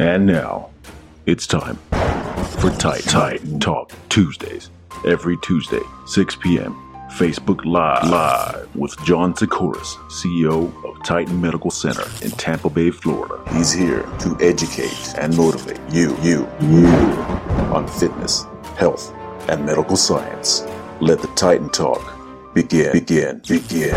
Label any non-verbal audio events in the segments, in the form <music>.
And now, it's time for Titan, Titan Talk Tuesdays. Every Tuesday, 6 p.m. Facebook Live, Live with John Sikoris, CEO of Titan Medical Center in Tampa Bay, Florida. He's here to educate and motivate you, you, you on fitness, health, and medical science. Let the Titan Talk begin, begin, begin.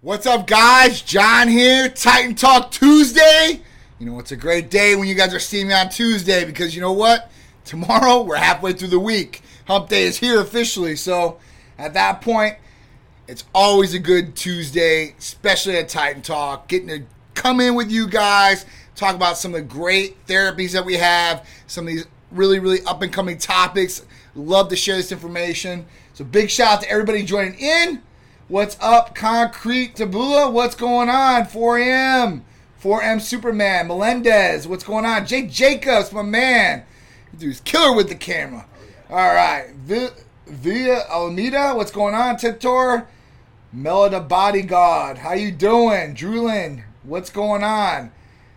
What's up, guys? John here, Titan Talk Tuesday. You know, it's a great day when you guys are seeing me on Tuesday because you know what? Tomorrow, we're halfway through the week. Hump Day is here officially. So at that point, it's always a good Tuesday, especially at Titan Talk. Getting to come in with you guys, talk about some of the great therapies that we have, some of these really, really up and coming topics. Love to share this information. So big shout out to everybody joining in. What's up, Concrete Tabula? What's going on? 4M, 4M Superman, Melendez. What's going on? Jake Jacobs, my man. Dude's killer with the camera. All right, Vi- Via Alameda. What's going on, Titor? Melida Bodyguard. How you doing? Drewlin, what's going on?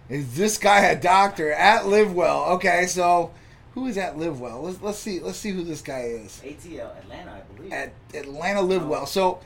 Is this guy a doctor at Livewell? Okay, so who is at Livewell? Let's let's see let's see who this guy is. ATL Atlanta, I believe. At Atlanta Livewell. So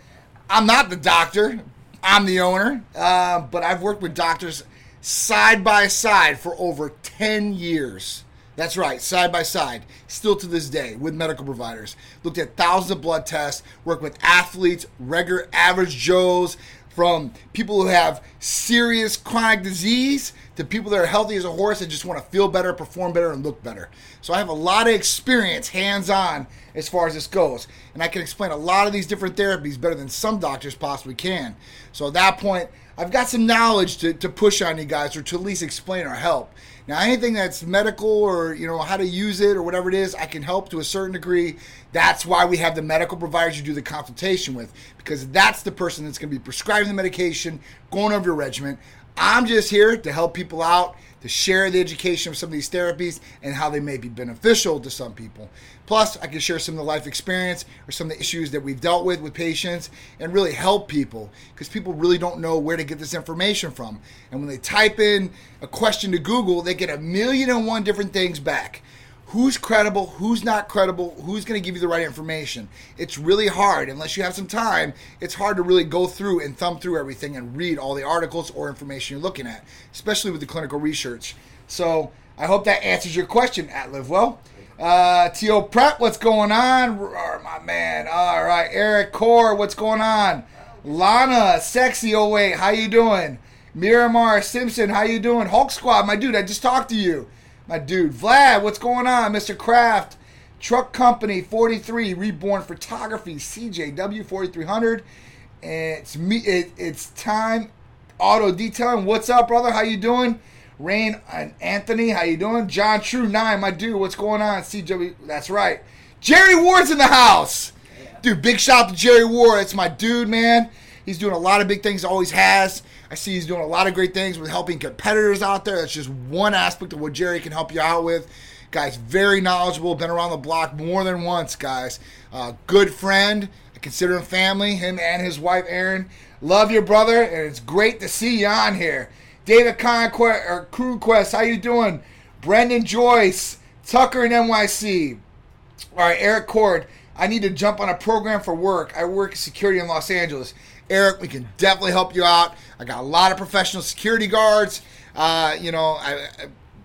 I'm not the doctor. I'm the owner. Uh, but I've worked with doctors side by side for over 10 years. That's right, side by side, still to this day with medical providers. Looked at thousands of blood tests, worked with athletes, regular average Joes, from people who have serious chronic disease to people that are healthy as a horse and just want to feel better, perform better, and look better. So I have a lot of experience hands on as far as this goes. And I can explain a lot of these different therapies better than some doctors possibly can. So at that point, I've got some knowledge to, to push on you guys or to at least explain or help. Now, anything that's medical or you know how to use it or whatever it is, I can help to a certain degree. That's why we have the medical providers you do the consultation with because that's the person that's going to be prescribing the medication, going over your regimen. I'm just here to help people out, to share the education of some of these therapies and how they may be beneficial to some people. Plus, I can share some of the life experience or some of the issues that we've dealt with with patients and really help people because people really don't know where to get this information from. And when they type in a question to Google, they get a million and one different things back who's credible, who's not credible, who's going to give you the right information. It's really hard unless you have some time. It's hard to really go through and thumb through everything and read all the articles or information you're looking at, especially with the clinical research. So I hope that answers your question at Livewell. Uh, T.O. Prep, what's going on? Oh, my man. All right. Eric Core, what's going on? Lana, sexy 08, how you doing? Miramar Simpson, how you doing? Hulk Squad, my dude, I just talked to you my dude. Vlad, what's going on? Mr. Kraft, Truck Company 43, Reborn Photography, CJW 4300. And it's me. It, it's time. Auto detailing. What's up, brother? How you doing? Rain and Anthony, how you doing? John True Nine, my dude. What's going on? CW. That's right. Jerry Ward's in the house. Dude, big shout out to Jerry Ward. It's my dude, man. He's doing a lot of big things, always has. I see he's doing a lot of great things with helping competitors out there. That's just one aspect of what Jerry can help you out with. Guys, very knowledgeable, been around the block more than once, guys. Uh, good friend. I consider him family, him and his wife, Erin. Love your brother, and it's great to see you on here. David Conquest, or Crew Quest, how you doing? Brendan Joyce, Tucker and NYC. All right, Eric Cord. I need to jump on a program for work. I work security in Los Angeles. Eric, we can definitely help you out. I got a lot of professional security guards, uh, you know, I,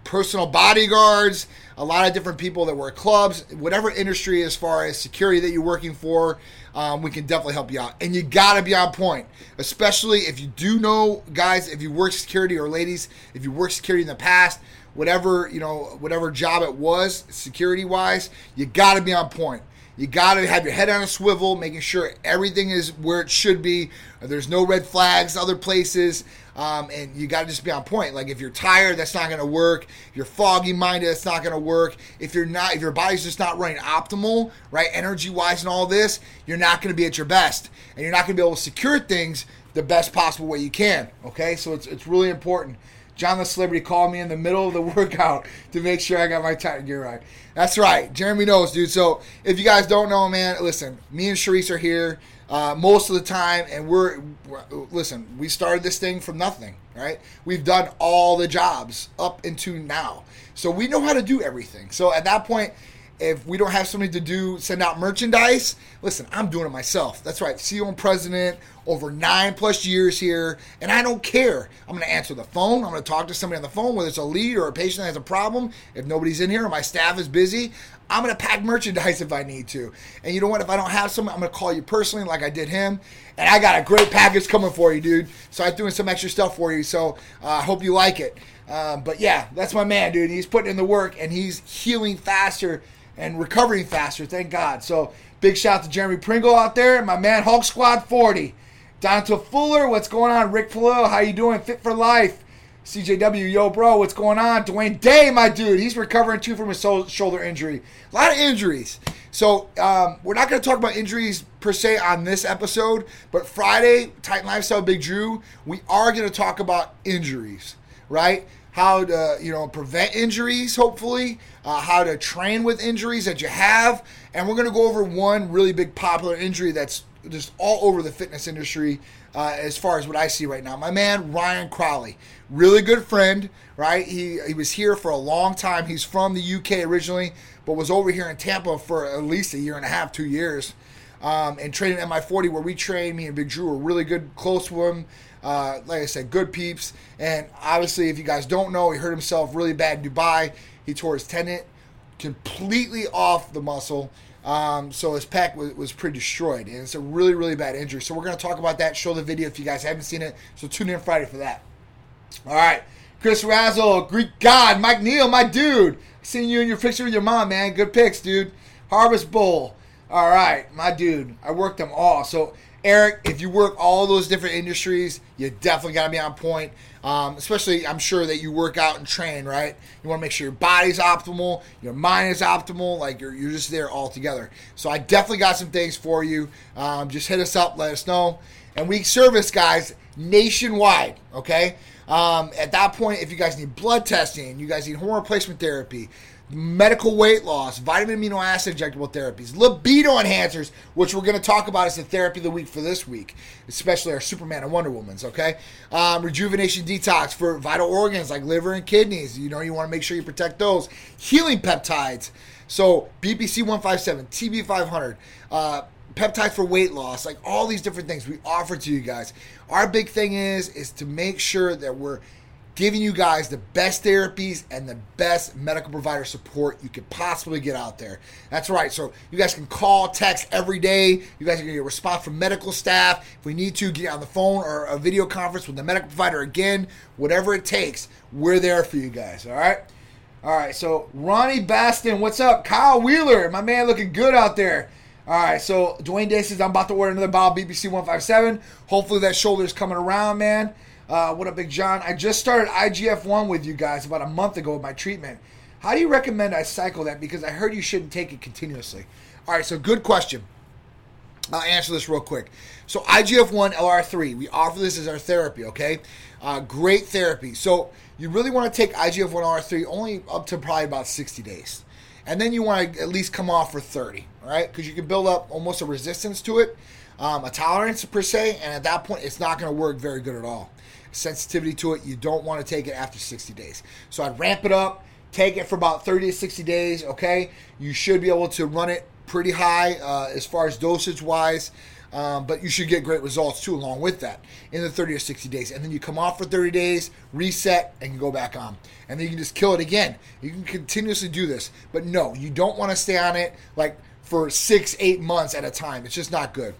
personal bodyguards, a lot of different people that work clubs, whatever industry as far as security that you're working for, um, we can definitely help you out. And you got to be on point, especially if you do know, guys, if you work security or ladies, if you work security in the past, whatever, you know, whatever job it was, security wise, you got to be on point. You got to have your head on a swivel, making sure everything is where it should be. There's no red flags other places. Um, and you got to just be on point. Like if you're tired, that's not going to work. If you're foggy minded, that's not going to work. If you're not, if your body's just not running optimal, right, energy wise and all this, you're not going to be at your best, and you're not going to be able to secure things the best possible way you can. Okay, so it's it's really important. John the Celebrity called me in the middle of the <laughs> workout to make sure I got my Titan gear right. That's right. Jeremy knows, dude. So if you guys don't know, man, listen, me and Sharice are here. uh, most of the time. And we're, we're, listen, we started this thing from nothing, right? We've done all the jobs up into now. So we know how to do everything. So at that point, if we don't have somebody to do send out merchandise, listen, I'm doing it myself. That's right, CEO and president over nine plus years here, and I don't care. I'm going to answer the phone. I'm going to talk to somebody on the phone, whether it's a lead or a patient that has a problem. If nobody's in here or my staff is busy, I'm going to pack merchandise <laughs> if I need to. And you know what? If I don't have some, I'm going to call you personally, like I did him. And I got a great package coming for you, dude. So I'm doing some extra stuff for you. So uh, I uh, hope you like it. Um, but yeah, that's my man, dude. He's putting in the work and he's healing faster and recovering faster. Thank God. So big shout out to Jeremy Pringle out there, my man Hulk Squad 40. Down to Fuller, what's going on? Rick Falil, how you doing? Fit for life. CJW, yo, bro, what's going on? Dwayne Day, my dude, he's recovering too from his shoulder injury. A lot of injuries. So um, we're not going to talk about injuries per se on this episode, but Friday, Titan Lifestyle Big Drew, we are going to talk about injuries, right? How to you know prevent injuries, hopefully, uh, how to train with injuries that you have, and we're going to go over one really big popular injury that's just all over the fitness industry uh, as far as what I see right now. My man Ryan Crowley, really good friend, right? He he was here for a long time. He's from the UK originally, but was over here in Tampa for at least a year and a half, two years, um, and training at my 40 where we trained. Me and Big Drew were really good, close with him. Uh, like I said, good peeps. And obviously, if you guys don't know, he hurt himself really bad in Dubai. He tore his tendon completely off the muscle. Um, so his pec was, was pretty destroyed, and it's a really, really bad injury. So we're going to talk about that. Show the video if you guys haven't seen it. So tune in Friday for that. All right, Chris Razzle, Greek God, Mike Neal, my dude. Seeing you in your picture with your mom, man. Good pics, dude. Harvest Bowl. All right, my dude. I worked them all. So Eric, if you work all those different industries, you definitely got to be on point. Um, especially, I'm sure that you work out and train, right? You want to make sure your body's optimal, your mind is optimal, like you're, you're just there all together. So, I definitely got some things for you. Um, just hit us up, let us know. And we service guys nationwide, okay? Um, at that point, if you guys need blood testing, you guys need hormone replacement therapy, medical weight loss, vitamin amino acid injectable therapies, libido enhancers, which we're going to talk about as the therapy of the week for this week, especially our Superman and Wonder Woman's, okay? Um, rejuvenation detox for vital organs like liver and kidneys. You know, you want to make sure you protect those. Healing peptides. So, BPC 157, TB 500, uh, peptides for weight loss, like all these different things we offer to you guys. Our big thing is is to make sure that we're giving you guys the best therapies and the best medical provider support you could possibly get out there. That's right. So you guys can call, text every day. You guys to get a response from medical staff. If we need to, get on the phone or a video conference with the medical provider again, whatever it takes, we're there for you guys. All right. All right. So Ronnie Baston, what's up? Kyle Wheeler, my man, looking good out there. All right, so Dwayne Day says I'm about to order another bottle BPC 157. Hopefully that shoulder's coming around, man. Uh, what up, Big John? I just started IGF 1 with you guys about a month ago with my treatment. How do you recommend I cycle that? Because I heard you shouldn't take it continuously. All right, so good question. I'll answer this real quick. So, IGF 1 LR3, we offer this as our therapy, okay? Uh, great therapy. So, you really want to take IGF 1 LR3 only up to probably about 60 days. And then you want to at least come off for 30, all right? Because you can build up almost a resistance to it, um, a tolerance per se, and at that point, it's not going to work very good at all sensitivity to it. You don't want to take it after 60 days. So I'd ramp it up, take it for about 30 to 60 days, okay? You should be able to run it pretty high uh, as far as dosage wise. Um, but you should get great results too along with that in the 30 or 60 days. And then you come off for 30 days, reset, and go back on. And then you can just kill it again. You can continuously do this. But no, you don't want to stay on it like for six, eight months at a time. It's just not good.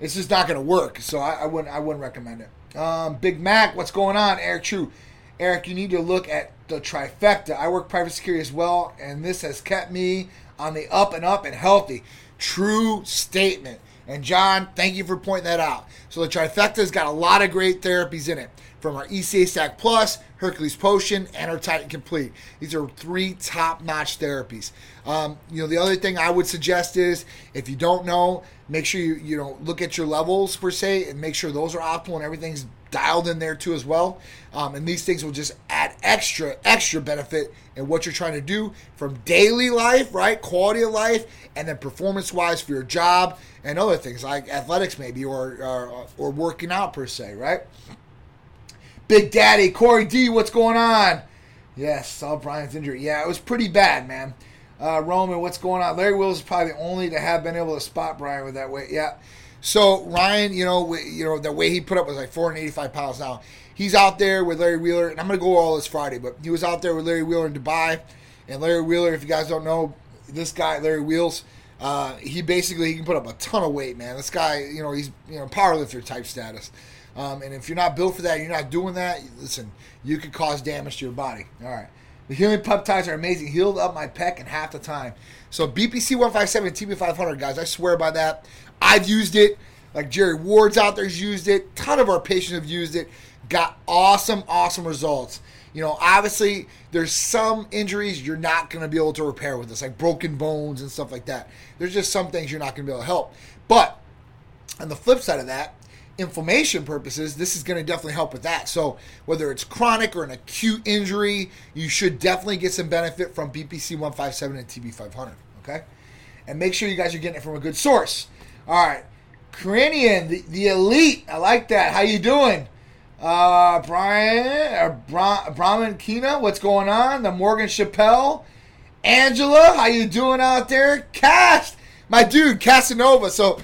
It's just not going to work. So I, I, wouldn't I wouldn't recommend it. Um, Big Mac, what's going on? Eric True. Eric, you need to look at the trifecta. I work private security as well, and this has kept me on the up and up and healthy. True statement. And John, thank you for pointing that out. So the trifecta's got a lot of great therapies in it. From our ECA Stack Plus, Hercules Potion, and our Titan Complete. These are three top-notch therapies. Um, you know, the other thing I would suggest is if you don't know, make sure you you know look at your levels per se and make sure those are optimal and everything's dialed in there too as well. Um, and these things will just add extra, extra benefit in what you're trying to do from daily life, right? Quality of life, and then performance wise for your job and other things like athletics, maybe, or, or, or working out per se, right? Big Daddy, Corey D, what's going on? Yes, saw Brian's injury. Yeah, it was pretty bad, man. Uh, Roman, what's going on? Larry Wheels is probably the only to have been able to spot Brian with that weight. Yeah. So Ryan, you know, you know the way he put up was like 485 pounds. Now he's out there with Larry Wheeler, and I'm gonna go all this Friday, but he was out there with Larry Wheeler in Dubai, and Larry Wheeler, if you guys don't know, this guy Larry Wheels, uh, he basically he can put up a ton of weight, man. This guy, you know, he's you know powerlifter type status. Um, and if you're not built for that, you're not doing that. Listen, you could cause damage to your body. All right. The healing peptides are amazing. Healed up my pec in half the time. So BPC 157 TB500, guys, I swear by that. I've used it. Like Jerry Ward's out there's used it. Ton of our patients have used it. Got awesome, awesome results. You know, obviously, there's some injuries you're not going to be able to repair with this, like broken bones and stuff like that. There's just some things you're not going to be able to help. But on the flip side of that, inflammation purposes, this is going to definitely help with that. So, whether it's chronic or an acute injury, you should definitely get some benefit from BPC 157 and TB 500. Okay? And make sure you guys are getting it from a good source. All right. Cranian, the, the elite. I like that. How you doing? Uh, Brian, uh, Bra- Brahman Kina, what's going on? The Morgan Chappelle. Angela, how you doing out there? Cast, my dude, Casanova. So,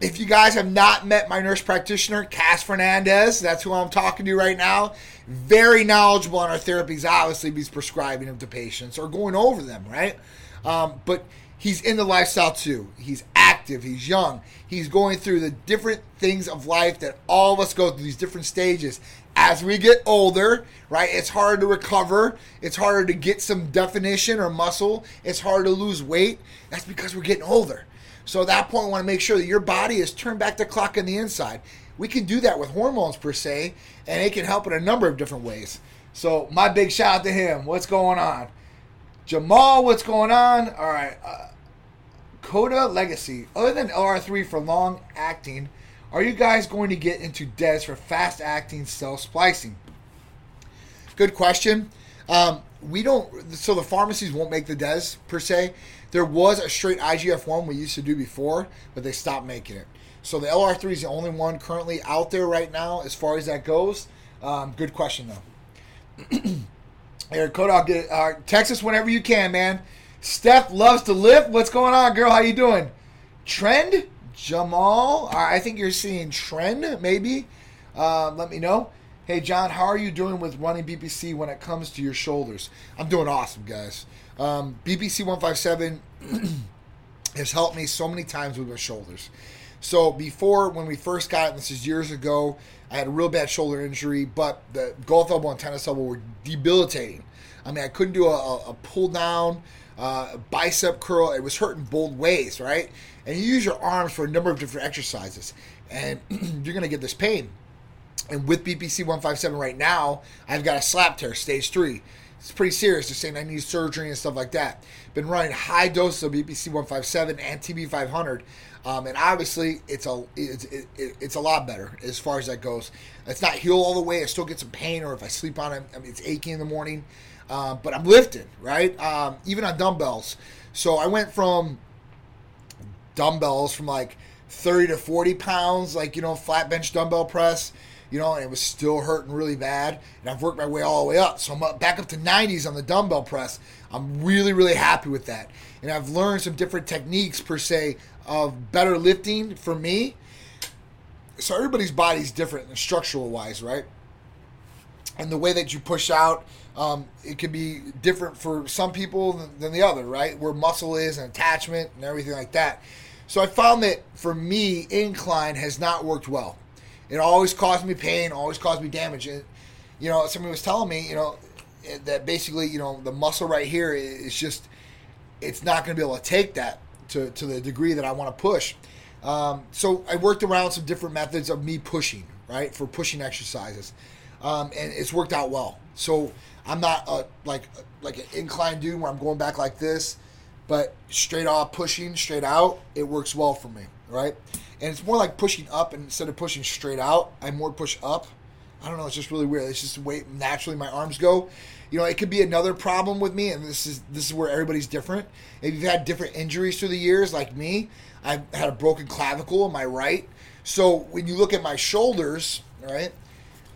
if you guys have not met my nurse practitioner, Cass Fernandez, that's who I'm talking to right now. Very knowledgeable on our therapies. Obviously, he's prescribing them to patients or going over them, right? Um, but he's in the lifestyle too. He's active. He's young. He's going through the different things of life that all of us go through these different stages. As we get older, right, it's harder to recover. It's harder to get some definition or muscle. It's harder to lose weight. That's because we're getting older. So at that point, we want to make sure that your body is turned back the clock on the inside. We can do that with hormones per se, and it can help in a number of different ways. So my big shout out to him. What's going on? Jamal, what's going on? All right. Uh, Coda Legacy. Other than LR3 for long acting, are you guys going to get into DES for fast acting cell splicing? Good question. Um, we don't, so the pharmacies won't make the DES per se. There was a straight IGF 1 we used to do before, but they stopped making it. So the LR3 is the only one currently out there right now as far as that goes. Um, good question, though. <clears throat> Eric I'll get uh, Texas whenever you can, man. Steph loves to lift. What's going on, girl? How you doing? Tren? Jamal? I think you're seeing Tren, maybe. Uh, let me know. Hey, John, how are you doing with running BPC when it comes to your shoulders? I'm doing awesome, guys. Um, BPC 157 <clears throat> has helped me so many times with my shoulders. So before, when we first got it, this is years ago, I had a real bad shoulder injury, but the golf elbow and tennis elbow were debilitating. I mean, I couldn't do a, a pull down, uh, bicep curl. It was hurting both ways, right? And you use your arms for a number of different exercises, and <clears throat> you're going to get this pain. And with BPC 157 right now, I've got a slap tear, stage three. It's pretty serious. They're saying I need surgery and stuff like that. Been running high doses of BPC 157 and TB 500. Um, and obviously, it's a it's, it, it's a lot better as far as that goes. It's not healed all the way. I still get some pain, or if I sleep on it, I mean, it's aching in the morning. Uh, but I'm lifting, right? Um, even on dumbbells. So I went from dumbbells from like 30 to 40 pounds, like, you know, flat bench dumbbell press, you know, and it was still hurting really bad. And I've worked my way all the way up. So I'm up, back up to 90s on the dumbbell press. I'm really, really happy with that. And I've learned some different techniques, per se, of better lifting for me. So everybody's body's different, structural wise, right? And the way that you push out, um, it can be different for some people than, than the other, right? Where muscle is and attachment and everything like that. So I found that for me, incline has not worked well. It always caused me pain, always caused me damage. And, you know, somebody was telling me, you know, that basically, you know, the muscle right here is just, it's not going to be able to take that to, to the degree that I want to push. Um, so I worked around some different methods of me pushing, right, for pushing exercises. Um, and it's worked out well. So I'm not a, like like an incline dude where I'm going back like this, but straight off pushing straight out, it works well for me, right? And it's more like pushing up instead of pushing straight out, I more push up. I don't know. It's just really weird. It's just the way naturally my arms go. You know, it could be another problem with me, and this is this is where everybody's different. If you've had different injuries through the years, like me, I've had a broken clavicle on my right. So when you look at my shoulders, right,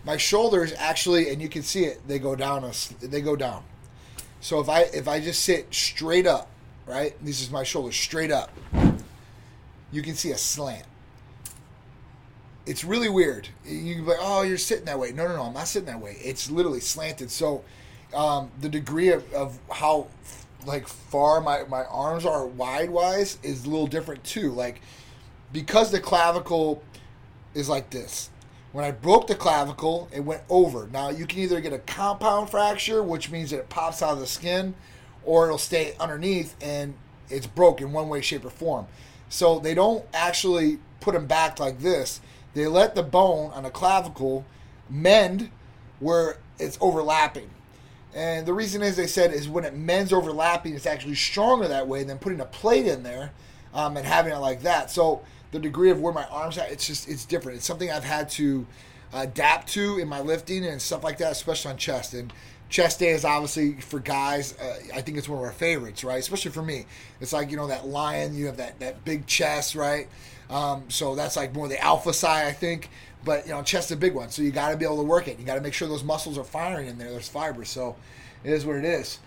my shoulders actually, and you can see it, they go down. A, they go down. So if I if I just sit straight up, right, this is my shoulders straight up, you can see a slant. It's really weird. You can be like, oh, you're sitting that way. No, no, no, I'm not sitting that way. It's literally slanted. So um, the degree of, of how like far my, my arms are wide wise is a little different too. Like because the clavicle is like this. When I broke the clavicle, it went over. Now you can either get a compound fracture, which means that it pops out of the skin, or it'll stay underneath and it's broken in one way, shape, or form. So they don't actually put them back like this. They let the bone on the clavicle mend where it's overlapping. And the reason is they said is when it mends overlapping, it's actually stronger that way than putting a plate in there um, and having it like that. So the degree of where my arms at, it's just it's different. It's something I've had to adapt to in my lifting and stuff like that, especially on chest. And chest day is obviously for guys. Uh, I think it's one of our favorites, right? Especially for me. It's like you know that lion. You have that that big chest, right? Um, so that's like more the alpha side, I think. But you know, chest is a big one, so you got to be able to work it. You got to make sure those muscles are firing in there. There's fibers, so it is what it is.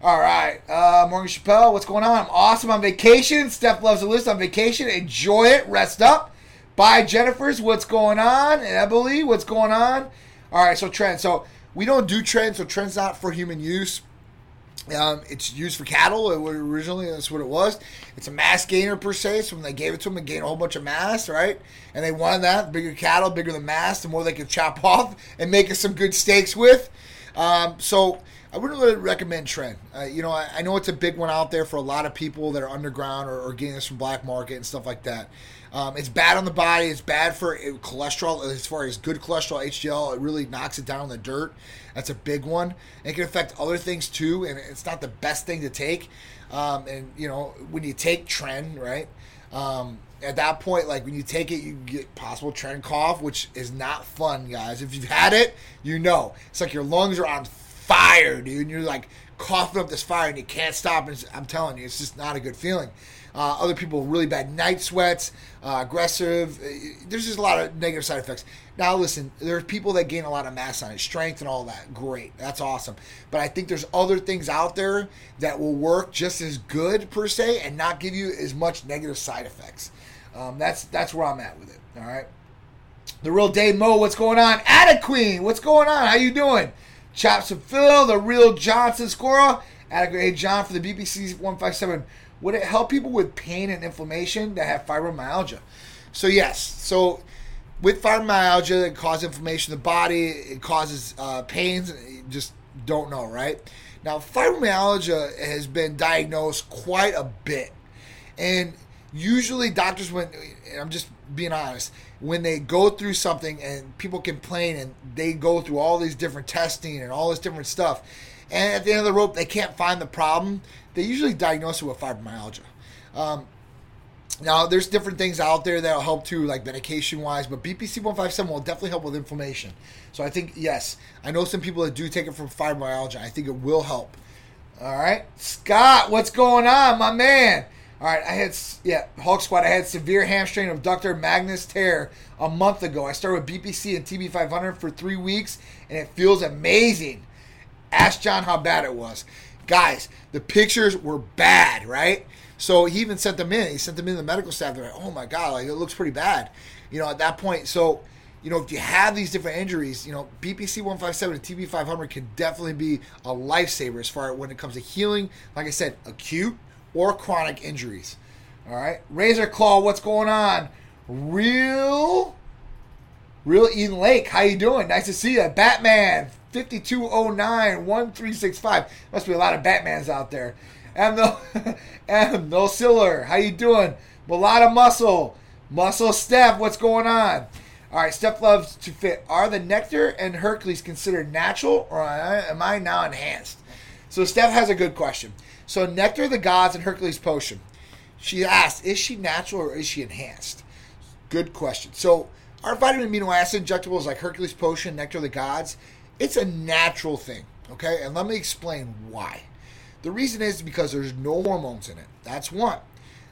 All right, uh, Morgan Chappelle, what's going on? I'm awesome on vacation. Steph loves the list on vacation. Enjoy it. Rest up. Bye, Jennifer's. What's going on? Emily, what's going on? All right, so Tren. So we don't do Tren, so Tren's not for human use. Um, it's used for cattle. It originally that's what it was. It's a mass gainer per se. So when they gave it to them, it gained a whole bunch of mass, right? And they wanted that. The bigger cattle, bigger the mass, the more they could chop <laughs> off and make some good steaks with. Um, so I wouldn't really recommend Tren. Uh, you know, I, I, know it's a big one out there for a lot of people that are underground or, or getting this from black market and stuff like that. Um, it's bad on the body. It's bad for uh, cholesterol as far as good cholesterol, HDL. It really knocks it down in the dirt. That's a big one. It can affect other things too, and it's not the best thing to take. Um, and you know, when you take Tren, right? Um, at that point, like when you take it, you get possible Tren cough, which is not fun, guys. If you've had it, you know it's like your lungs are on fire, dude. And you're like coughing up this fire and you can't stop. And I'm telling you, it's just not a good feeling. Uh, other people really bad night sweats, uh, aggressive. Uh, there's just a lot of negative side effects. Now, listen, there's people that gain a lot of mass on it, strength and all that. Great, that's awesome. But I think there's other things out there that will work just as good per se and not give you as much negative side effects. Um, that's that's where I'm at with it. All right. The real Dave Mo, what's going on? Ada Queen, what's going on? How you doing? Chops of Phil, the real Johnson scorer. Adequate Hey John for the BPC 157. Would it help people with pain and inflammation that have fibromyalgia? So, yes. So, with fibromyalgia, it causes inflammation in the body, it causes uh, pains. Just don't know, right? Now, fibromyalgia has been diagnosed quite a bit. And usually, doctors, when I'm just being honest, when they go through something and people complain and they go through all these different testing and all this different stuff, and at the end of the rope they can't find the problem, they usually diagnose it with fibromyalgia. Um, now, there's different things out there that'll help too, like medication wise, but BPC 157 will definitely help with inflammation. So I think, yes, I know some people that do take it for fibromyalgia. I think it will help. All right. Scott, what's going on, my man? All right, I had yeah Hulk Squad. I had severe hamstring abductor magnus tear a month ago. I started with BPC and TB 500 for three weeks, and it feels amazing. Ask John how bad it was, guys. The pictures were bad, right? So he even sent them in. He sent them in to the medical staff. They're like, "Oh my god, like it looks pretty bad," you know. At that point, so you know, if you have these different injuries, you know, BPC 157 and TB 500 can definitely be a lifesaver as far as when it comes to healing. Like I said, acute or chronic injuries. All right, Razor Claw, what's going on? Real, real Eden Lake, how you doing? Nice to see you, Batman. 5209 1365. Must be a lot of Batmans out there. And the and no Siller, how you doing? A lot of muscle. Muscle Steph, what's going on? All right, Steph loves to fit. Are the Nectar and Hercules considered natural or am I now enhanced? So Steph has a good question. So Nectar of the Gods and Hercules Potion. She asked, is she natural or is she enhanced? Good question. So our vitamin amino acid injectables like Hercules Potion, Nectar of the Gods, it's a natural thing. Okay, and let me explain why. The reason is because there's no hormones in it. That's one.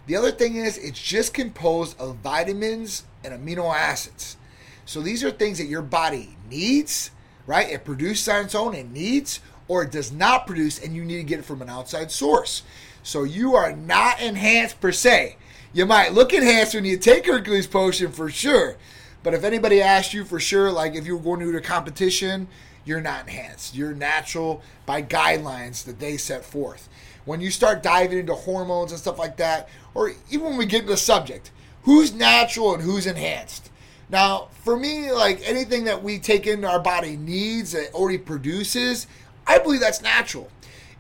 The other thing is it's just composed of vitamins and amino acids. So these are things that your body needs, right? It produces on its own, it needs, or it does not produce, and you need to get it from an outside source. So you are not enhanced per se. You might look enhanced when you take Hercules Potion for sure. But if anybody asked you for sure, like if you were going to a competition, you're not enhanced. You're natural by guidelines that they set forth. When you start diving into hormones and stuff like that, or even when we get into the subject, who's natural and who's enhanced? Now, for me, like anything that we take into our body needs that already produces, I believe that's natural.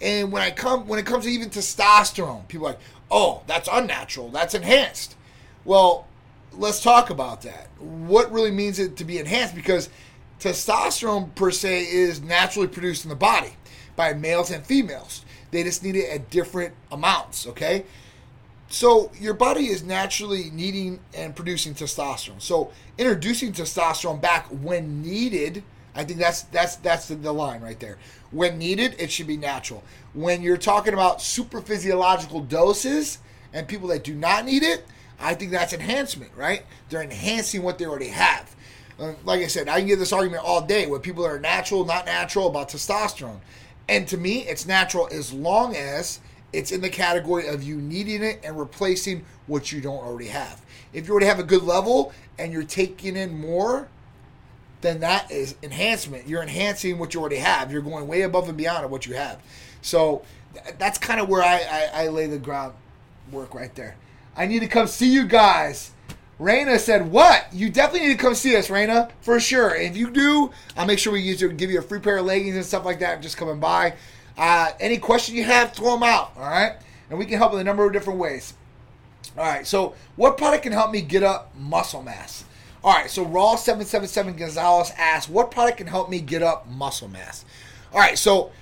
And when I come when it comes to even testosterone, people like, oh, that's unnatural, that's enhanced. Well, let's talk about that. What really means it to be enhanced? Because testosterone per se is naturally produced in the body by males and females. They just need it at different amounts, okay? So your body is naturally needing and producing testosterone. So introducing testosterone back when needed, I think that's that's that's the, line right there. When needed, it should be natural. When you're talking about super physiological doses and people that do not need it, I think that's enhancement, right? They're enhancing what they already have. Uh, like I said, I can get this argument all day with people that are natural, not natural about testosterone. And to me, it's natural as long as it's in the category of you needing it and replacing what you don't already have. If you already have a good level and you're taking in more, then that is enhancement. You're enhancing what you already have. You're going way above and beyond of what you have. So that's kind of where I, I, I lay the groundwork right there. I need to come see you guys. Raina said, "What? You definitely need to come see us, Raina, for sure. If you do, I'll make sure we use to give you a free pair of leggings and stuff like that. Just coming by. Uh, any question you have, throw them out. All right, and we can help in a number of different ways. All right. So, what product can help me get up muscle mass? All right. So, Raw seven seven seven Gonzalez asked, "What product can help me get up muscle mass?" All right. So,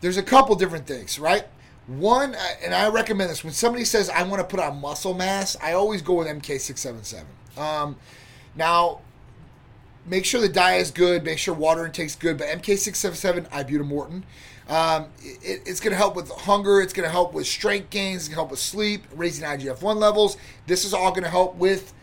there's a couple different things, right? One, uh, and I recommend this when somebody says I want to put on muscle mass, I always go with MK677. Um, now, make sure the diet is good, make sure water intake's good, but MK677, ibutamoren, um, it, it's going to help with hunger, it's going to help with strength gains, it's going to help with sleep, raising IGF 1 levels. This is all going to help with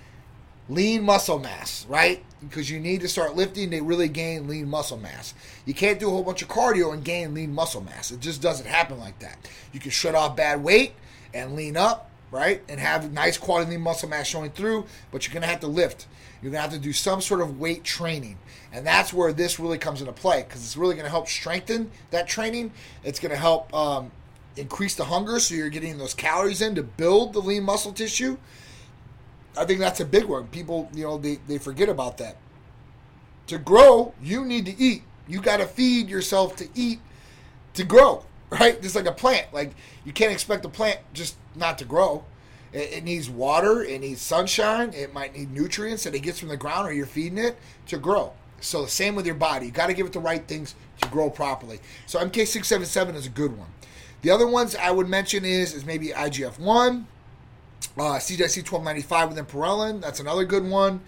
lean muscle mass, right? Because you need to start lifting to really gain lean muscle mass. You can't do a whole bunch of cardio and gain lean muscle mass. It just doesn't happen like that. You can shut off bad weight and lean up, right? And have nice quality lean muscle mass showing through, but you're going to have to lift. You're going to have to do some sort of weight training. And that's where this really comes into play because it's really going to help strengthen that training. It's going to help um, increase the hunger so you're getting those calories in to build the lean muscle tissue I think that's a big one. People, you know, they, they forget about that. To grow, you need to eat. You got to feed yourself to eat to grow, <laughs> right? Just like a plant. Like you can't expect a plant just not to grow. It, it needs water, it needs sunshine, it might need nutrients that it gets from the ground or you're feeding it to grow. So the same with your body. You got to give it the right things to grow properly. So MK677 is a good one. The other ones I would mention is is maybe IGF-1, uh, CJC 1295 with Ipamorelin, that's another good one.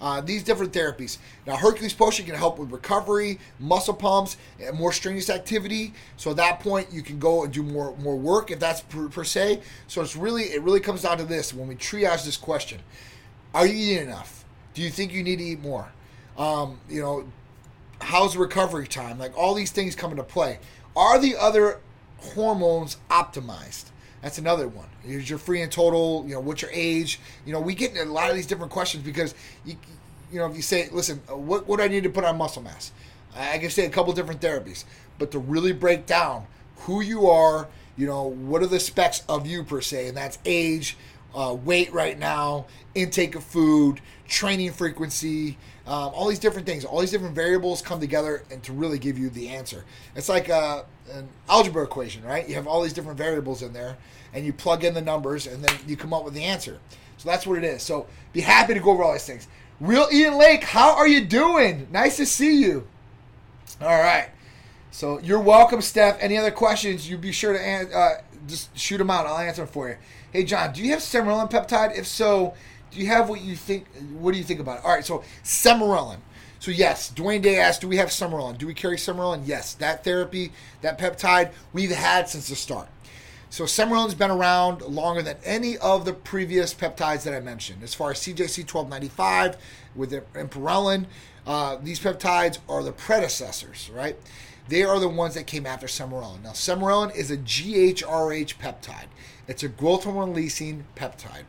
Uh, these different therapies. Now, Hercules Potion can help with recovery, muscle pumps, and more strenuous activity. So at that point, you can go and do more more work if that's per, per, se. So it's really it really comes down to this when we triage this question: Are you eating enough? Do you think you need to eat more? Um, you know, how's recovery time? Like all these things come into play. Are the other hormones optimized? That's another one. Is your free and total? You know, what's your age? You know, we get a lot of these different questions because you, you know, if you say, listen, uh, what what do I need to put on muscle mass? I can say a couple different therapies, but to really break down who you are, you know, what are the specs of you per se, and that's age, uh, weight right now, intake of food, training frequency, um, all these different things, all these different variables come together and to really give you the answer. It's like a, uh, an algebra equation, right? You have all these different variables in there, and you plug in the numbers, and then you come up with the answer. So that's what it is. So be happy to go over all these things. Real Ian Lake, how are you doing? Nice to see you. All right. So you're welcome, Steph. Any other questions? You be sure to uh, just shoot them out. I'll answer them for you. Hey, John, do you have Sermorelin peptide? If so, do you have what you think? What do you think about it? All right, so Sermorelin. So yes, Dwayne Day asked, do we have Sermorelin? Do we carry Sermorelin? Yes, that therapy, that peptide, we've had since the start. So Sermorelin's been around longer than any of the previous peptides that I mentioned. As far as CJC 1295 with Ipamorelin, uh, these peptides are the predecessors, right? They are the ones that came after Sermorelin. Now, Sermorelin is a GHRH peptide. It's a growth hormone releasing peptide.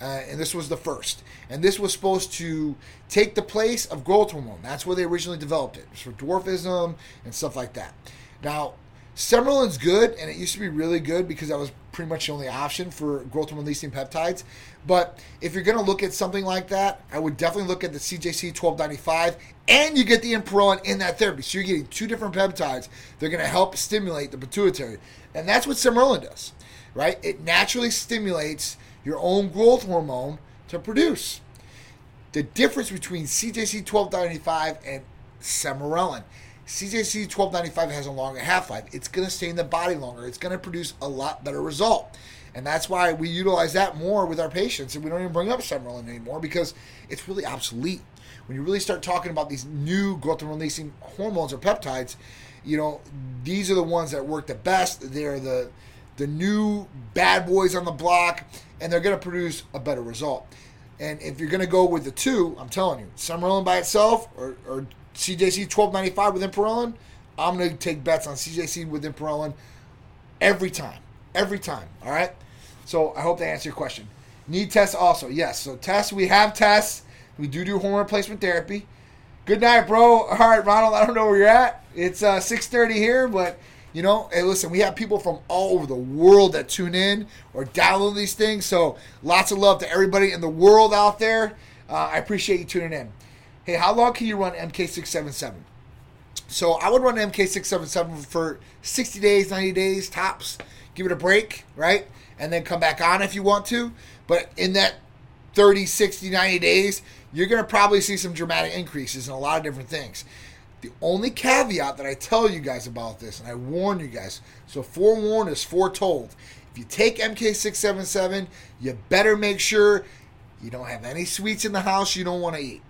Uh, and this was the first. And this was supposed to take the place of growth hormone. That's where they originally developed it. It for dwarfism and stuff like that. Now, Sermorelin's good, and it used to be really good because that was pretty much the only option for growth hormone releasing peptides. But if you're going to look at something like that, I would definitely look at the CJC 1295, and you get the Ipamorelin in that therapy. So you're getting two different peptides. They're going to help stimulate the pituitary, and that's what Sermorelin does, right? It naturally stimulates your own growth hormone to produce. The difference between CJC 1295 and Sermorelin CJC 1295 has a longer half life. It's going to stay in the body longer. It's going to produce a lot better result. And that's why we utilize that more with our patients. And we don't even bring up Sermorelin anymore because it's really obsolete. When you really start talking about these new growth releasing hormones or peptides, you know, these are the ones that work the best. They're the the new bad boys on the block, and they're going to produce a better result. And if you're going to go with the two, I'm telling you, Sermorelin by itself or, or CJC 1295 with Ipamorelin, I'm going to take bets on CJC with Ipamorelin every time. Every time. All right? So I hope that answered your question. Need tests also. Yes. So tests, we have tests. We do do hormone replacement therapy. Good night, bro. All right, Ronald, I don't know where you're at. It's uh, 6.30 here, but, you know, hey, listen, we have people from all over the world that tune in or download these things. So lots of love to everybody in the world out there. Uh, I appreciate you tuning in hey, how long can you run MK677? So I would run MK677 for 60 days, 90 days tops. Give it a break, right? And then come back on if you want to. But in that 30, 60, 90 days, you're going to probably see some dramatic increases in a lot of different things. The only caveat that I tell you guys about this, and I warn you guys, so forewarned is foretold. If you take MK677, you better make sure you don't have any sweets in the house you don't want to eat.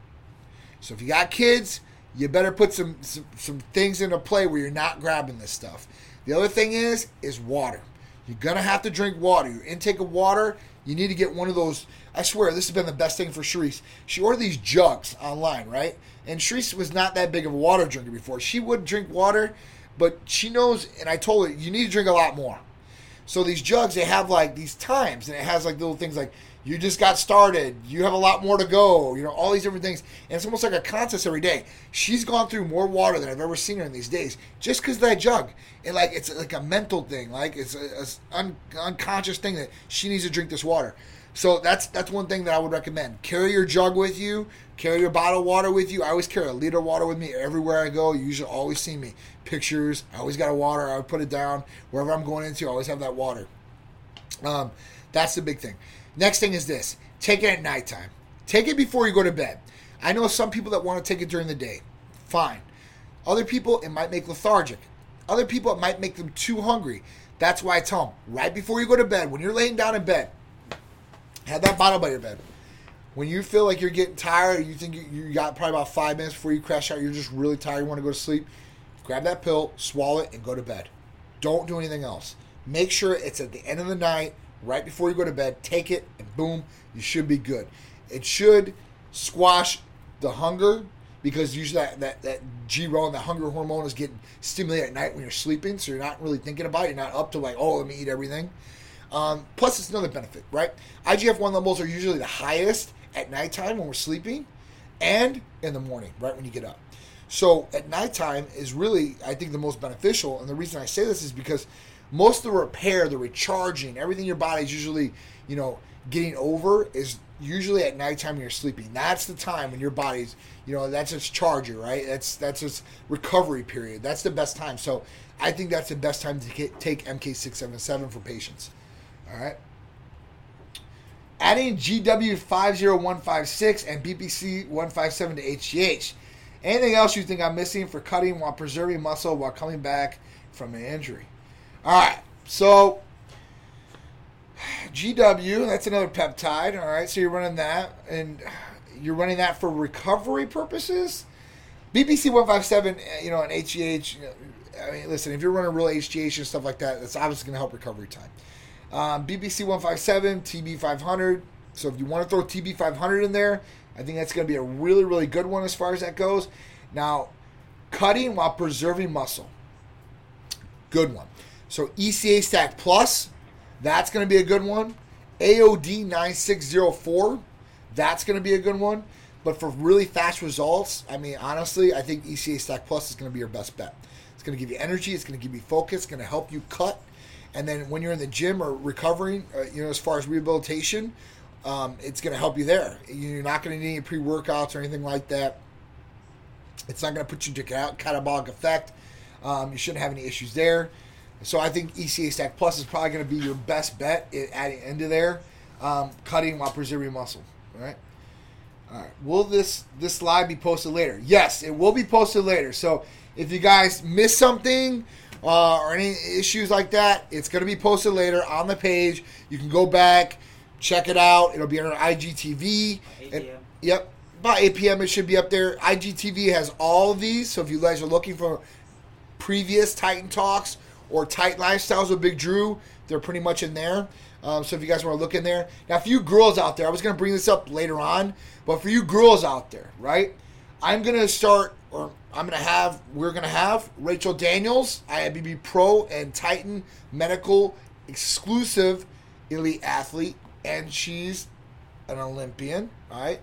So if you got kids, you better put some, some, some things into play where you're not grabbing this stuff. The other thing is is water. You're gonna have to drink water. Your intake of water, you need to get one of those. I swear, this has been the best thing for Sharice. She ordered these jugs online, right? And Sharice was not that big of a water drinker before. She would drink water, but she knows. And I told her you need to drink a lot more. So these jugs, they have like these times, and it has like little things like you just got started. You have a lot more to go. You know, all these different things. And it's almost like a contest every day. She's gone through more water than I've ever seen her in these days just because that jug. And like, it's like a mental thing. Like, it's an un, unconscious thing that she needs to drink this water. So that's that's one thing that I would recommend. Carry your jug with you. Carry your bottle of water with you. I always carry a liter of water with me everywhere I go. You usually always see me. Pictures. I always got a water. I would put it down wherever I'm going into. I always have that water. Um, that's the big thing. Next thing is this take it at nighttime. Take it before you go to bed. I know some people that want to take it during the day. Fine. Other people, it might make lethargic. Other people, it might make them too hungry. That's why I tell them right before you go to bed, when you're laying down in bed, have that bottle by your bed. When you feel like you're getting tired, you think you got probably about five minutes before you crash out, you're just really tired, you want to go to sleep, grab that pill, swallow it, and go to bed. Don't do anything else. Make sure it's at the end of the night right before you go to bed. Take it, and boom, you should be good. It should squash the hunger because usually that, that, that ghrelin, the hunger hormone, is getting stimulated at night when you're sleeping, so you're not really thinking about it. You're not up to like, oh, let me eat everything. Um, plus, it's another benefit, right? IGF-1 levels are usually the highest at nighttime when we're sleeping and in the morning, right when you get up. So at nighttime is really, I think, the most beneficial. And the reason I say this is because most of the repair, the recharging, everything your body's usually, you know, getting over is usually at nighttime when you're sleeping. That's the time when your body's, you know, that's its charger, right? That's that's its recovery period. That's the best time. So I think that's the best time to get, take MK677 for patients. All right. Adding GW50156 and BPC157 to HGH. Anything else you think I'm missing for cutting while preserving muscle while coming back from an injury? All right. So GW, that's another peptide. All right, so you're running that, and you're running that for recovery purposes. BPC 157, eh, you know, and HGH. You know, I mean, listen, if you're running real HGH and stuff like that, that's obviously going to help recovery time. Um, BPC 157, TB 500. So if you want to throw TB 500 in there, I think that's going to be a really, really good one as far as that goes. Now, cutting while preserving muscle. Good one. So ECA Stack Plus, that's going to be a good one. AOD 9604, that's going to be a good one. But for really fast results, I mean, honestly, I think ECA Stack Plus is going to be your best bet. It's going to give you energy. It's going to give you focus. It's going to help you cut. And then when you're in the gym or recovering, uh, you know, as far as rehabilitation, um, it's going to help you there. You're not going to need any pre workouts or anything like that. It's not going to put you into catabolic effect. Um, you shouldn't have any issues there. So I think ECA Stack Plus is probably going to be your best bet at adding into there, um, cutting while preserving muscle. All right. All right. Will this this live be posted later? Yes, it will be posted later. So if you guys miss something uh, or any issues like that, it's going to be posted later on the page. You can go back, check it out. It'll be on IGTV. And, yep. By 8 p.m. it should be up there. IGTV has all of these. So if you guys are looking for previous Titan talks or Titan Lifestyles with Big Drew, they're pretty much in there. Um, so if you guys want to look in there. Now, for you girls out there, I was going to bring this up later on, but for you girls out there, right? I'm going to start, or I'm to have, we're to have Rachel Daniels, IFBB Pro and Titan Medical exclusive elite athlete, and she's an Olympian, all right?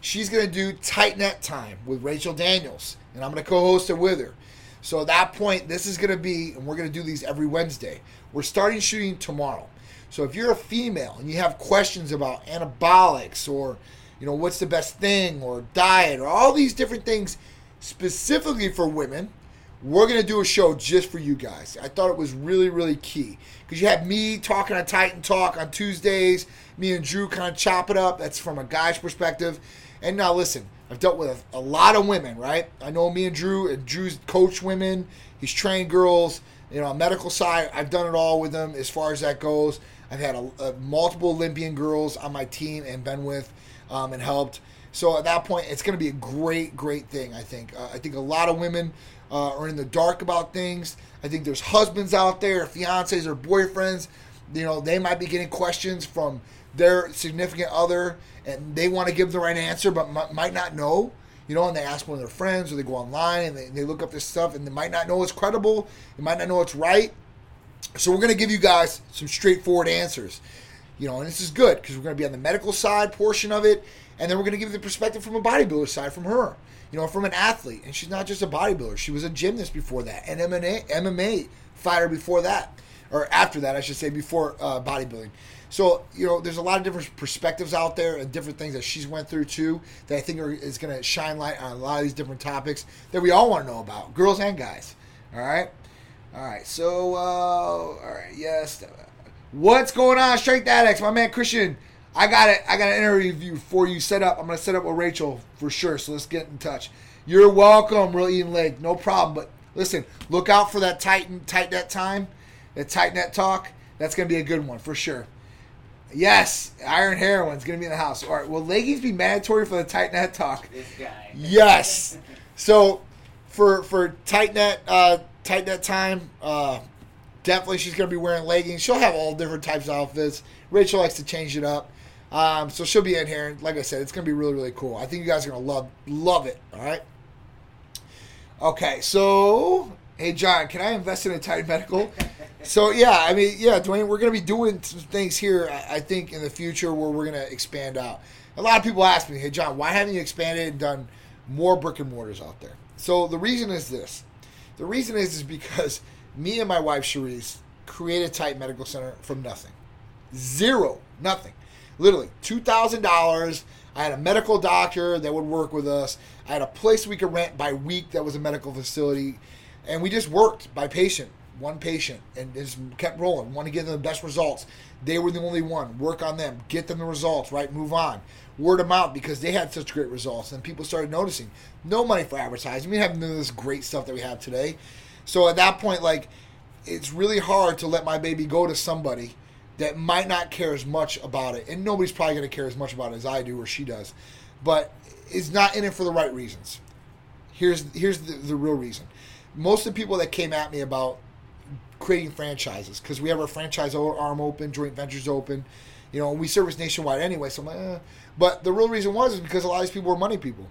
She's to do Tight Net Time with Rachel Daniels, and I'm going to co host it with her. So at that point, this is to be, and we're to do these every Wednesday. We're starting shooting tomorrow. So if you're a female and you have questions about anabolics or, you know, what's the best thing or diet or all these different things specifically for women, we're going to do a show just for you guys. I thought it was really, really key because you have me talking on Titan Talk on Tuesdays, me and Drew kind of chop it up. That's from a guy's perspective. And now listen, I've dealt with a, lot of women, right? I know me and Drew, and Drew's coached women. He's trained girls. You know, on medical side, I've done it all with them as far as that goes. I've had a, a, multiple Olympian girls on my team and been with um, and helped. So at that point, it's going to be a great, great thing. I think. Uh, I think a lot of women uh, are in the dark about things. I think there's husbands out there, fiancés or boyfriends. You know, they might be getting questions from their significant other and they want to give the right answer but m- might not know you know and they ask one of their friends or they go online and they, they look up this stuff and they might not know it's credible they might not know it's right so we're going to give you guys some straightforward answers you know and this is good because we're going to be on the medical side portion of it and then we're going to give the perspective from a bodybuilder side from her you know from an athlete and she's not just a bodybuilder she was a gymnast before that and MMA, MMA fighter before that or after that i should say before uh, bodybuilding so you know, there's a lot of different perspectives out there and different things that she's went through too that I think are, is going to shine light on a lot of these different topics that we all want to know about, girls and guys. All right, all right. So uh, all right, yes. What's going on, Strength Addicts? My man Christian, I got it. I got an interview for you set up. I'm going to set up with Rachel for sure. So let's get in touch. You're welcome, Real Eating Leg. No problem. But listen, look out for that Titan tight net time, that tight net talk. That's going to be a good one for sure. Yes, Iron Heroin's gonna be in the house. All right. Will leggings be mandatory for the tight net talk? This guy. Yes. So for for tight net uh, tight net time, uh, definitely she's gonna be wearing leggings. She'll have all different types of outfits. Rachel likes to change it up. Um, so she'll be in here. Like I said, it's gonna be really really cool. I think you guys are gonna love love it. All right. Okay, so hey John, can I invest in a Titan Medical? so yeah, I mean, yeah, Dwayne, we're going to be doing some things here. I think in the future where we're going to expand out. A lot of people ask me, "Hey, John, why haven't you expanded and done more brick and mortars out there?" So the reason is this. The reason is is because me and my wife Cherise created Titan Medical Center from nothing, zero, nothing, literally two thousand dollars. I had a medical doctor that would work with us. I had a place we could rent by week that was a medical facility, and we just worked by patient one patient and just kept rolling. Want to give them the best results. They were the only one. Work on them. Get them the results. Right. Move on. Word them out because they had such great results, and people started noticing. No money for advertising. We have none of this great stuff that we have today. So at that point, like, it's really hard to let my baby go to somebody that might not care as much about it, and nobody's probably going to care as much about it as I do or she does, but is not in it for the right reasons. Here's here's the, the real reason. Most of the people that came at me about creating franchises because we have our franchise arm open, joint ventures open. You know, we service nationwide anyway. So I'm like, eh. but the real reason was is because a lot of these people were money people.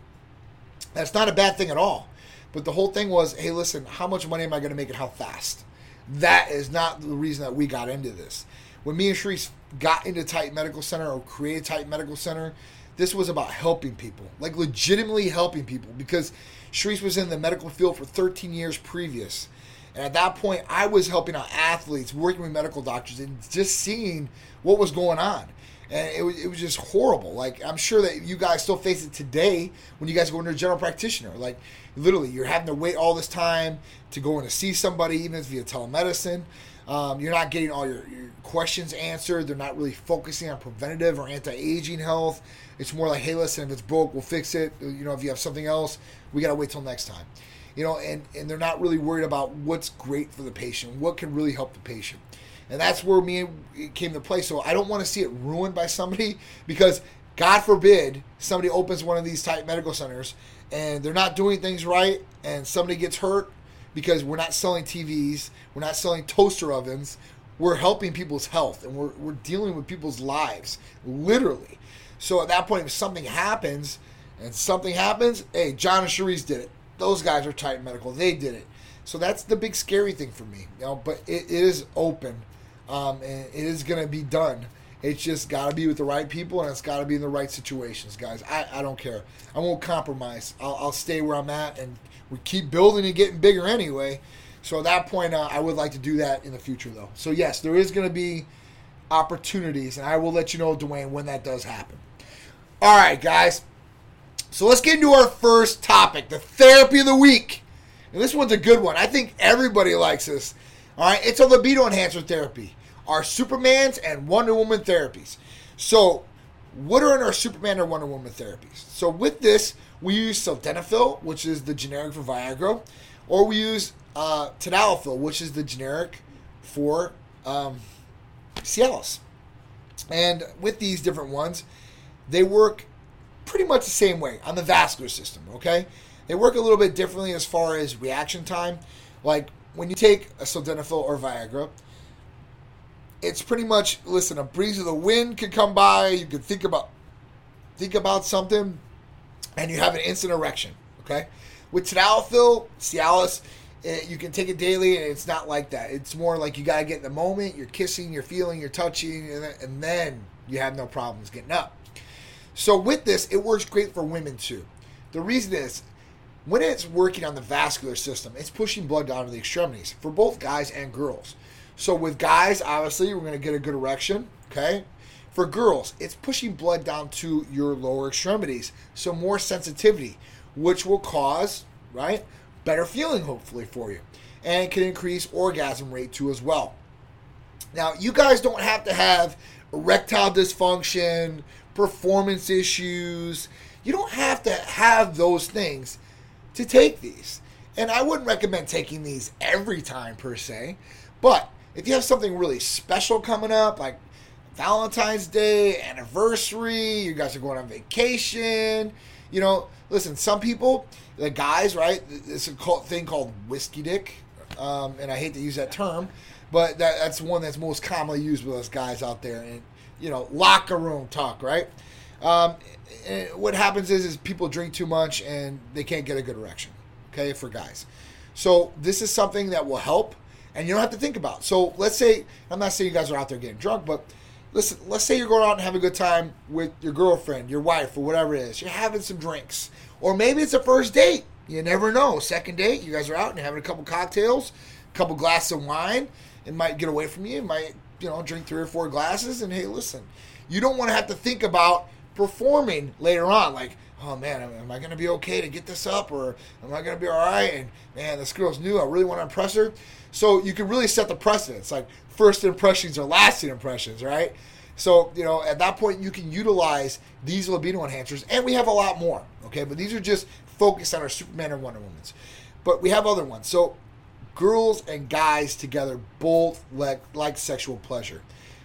That's not a bad thing at all. But the whole thing was, hey, listen, how much money am I going to make and how fast? That is not the reason that we got into this. When me and Sharice got into Titan Medical Center or created Titan Medical Center, this was about helping people, like legitimately helping people, because Sharice was in the medical field for 13 years previous. And at that point, I was helping out athletes, working with medical doctors, and just seeing what was going on. And it was, it was just horrible. Like, I'm sure that you guys still face it today when you guys go into a general practitioner. Like, literally, you're having to wait all this time to go in to see somebody, even if it's via telemedicine. Um, you're not getting all your, your questions answered. They're not really focusing on preventative or anti aging health. It's more like, hey, listen, if it's broke, we'll fix it. You know, if you have something else, we got to wait till next time you know, and, and they're not really worried about what's great for the patient, what can really help the patient. And that's where me came to play. So I don't want to see it ruined by somebody <laughs> because God forbid somebody opens one of these Titan medical centers and they're not doing things right and somebody gets hurt because we're not selling TVs, we're not selling toaster ovens, we're helping people's health and we're, we're dealing with people's lives, literally. So at that point, if something happens and something happens, hey, John and Sharice did it those guys are Titan Medical. They did it. So that's the big scary thing for me. You know, but it, it is open, um, and it is going to be done. It's just got to be with the right people, and it's got to be in the right situations, guys. I, I don't care. I won't compromise. I'll, I'll stay where I'm at, and we keep building and getting bigger anyway. So at that point, uh, I would like to do that in the future, though. So yes, there is going to be opportunities, and I will let you know, Dwayne, when that does happen. All right, guys. So let's get into our first topic, the therapy of the week. And this one's a good one. I think everybody likes this. All right, it's a libido enhancer therapy. Our Superman's and Wonder Woman therapies. So, what are in our Superman or Wonder Woman therapies? So, with this, we use sildenafil, which is the generic for Viagra, or we use uh, tadalafil, which is the generic for um, Cialis. And with these different ones, they work pretty much the same way on the vascular system, okay? They work a little bit differently as far as reaction time. Like when you take a sildenafil or Viagra, it's pretty much listen, a breeze of the wind could come by, you could think about think about something and you have an instant erection, okay? With tadalafil, Cialis, it, you can take it daily and it's not like that. It's more like you got to get in the moment, you're kissing, you're feeling, you're touching and, and then you have no problems getting up. So with this, it works great for women too. The reason is when it's working on the vascular system, it's pushing blood down to the extremities for both guys and girls. So with guys, obviously, we're going to get a good erection, okay? For girls, it's pushing blood down to your lower extremities, so more sensitivity, which will cause, right, better feeling hopefully for you. And it can increase orgasm rate too as well. Now, you guys don't have to have erectile dysfunction, performance issues. You don't have to have those things to take these. And I wouldn't recommend taking these every time per se, but if you have something really special coming up, like Valentine's Day, anniversary, you guys are going on vacation, you know, listen, some people, the guys, right, it's a thing called whiskey dick, um, and I hate to use that term, but that, that's one that's most commonly used with us guys out there. And you know, locker room talk, right? Um, what happens is, is people drink too much and they can't get a good erection. Okay, for guys. So this is something that will help, and you don't have to think about. It. So let's say I'm not saying you guys are out there getting drunk, but listen, let's say you're going out and having a good time with your girlfriend, your wife, or whatever it is. You're having some drinks, or maybe it's a first date. You never know. Second date, you guys are out and having a couple cocktails, a couple glasses of wine. It might get away from you. It might you know, drink three or four glasses, and hey, listen, you don't want to have to think about performing later on. Like, oh man, am I going to be okay to get this up, or am I going to be all right? And man, this girl's new. I really want to impress her. So you can really set the precedence. Like first impressions are lasting impressions, right? So you know, at that point, you can utilize these libido enhancers, and we have a lot more. Okay, but these are just focused on our Superman and Wonder Woman's. But we have other ones. So girls and guys together both like, like sexual pleasure.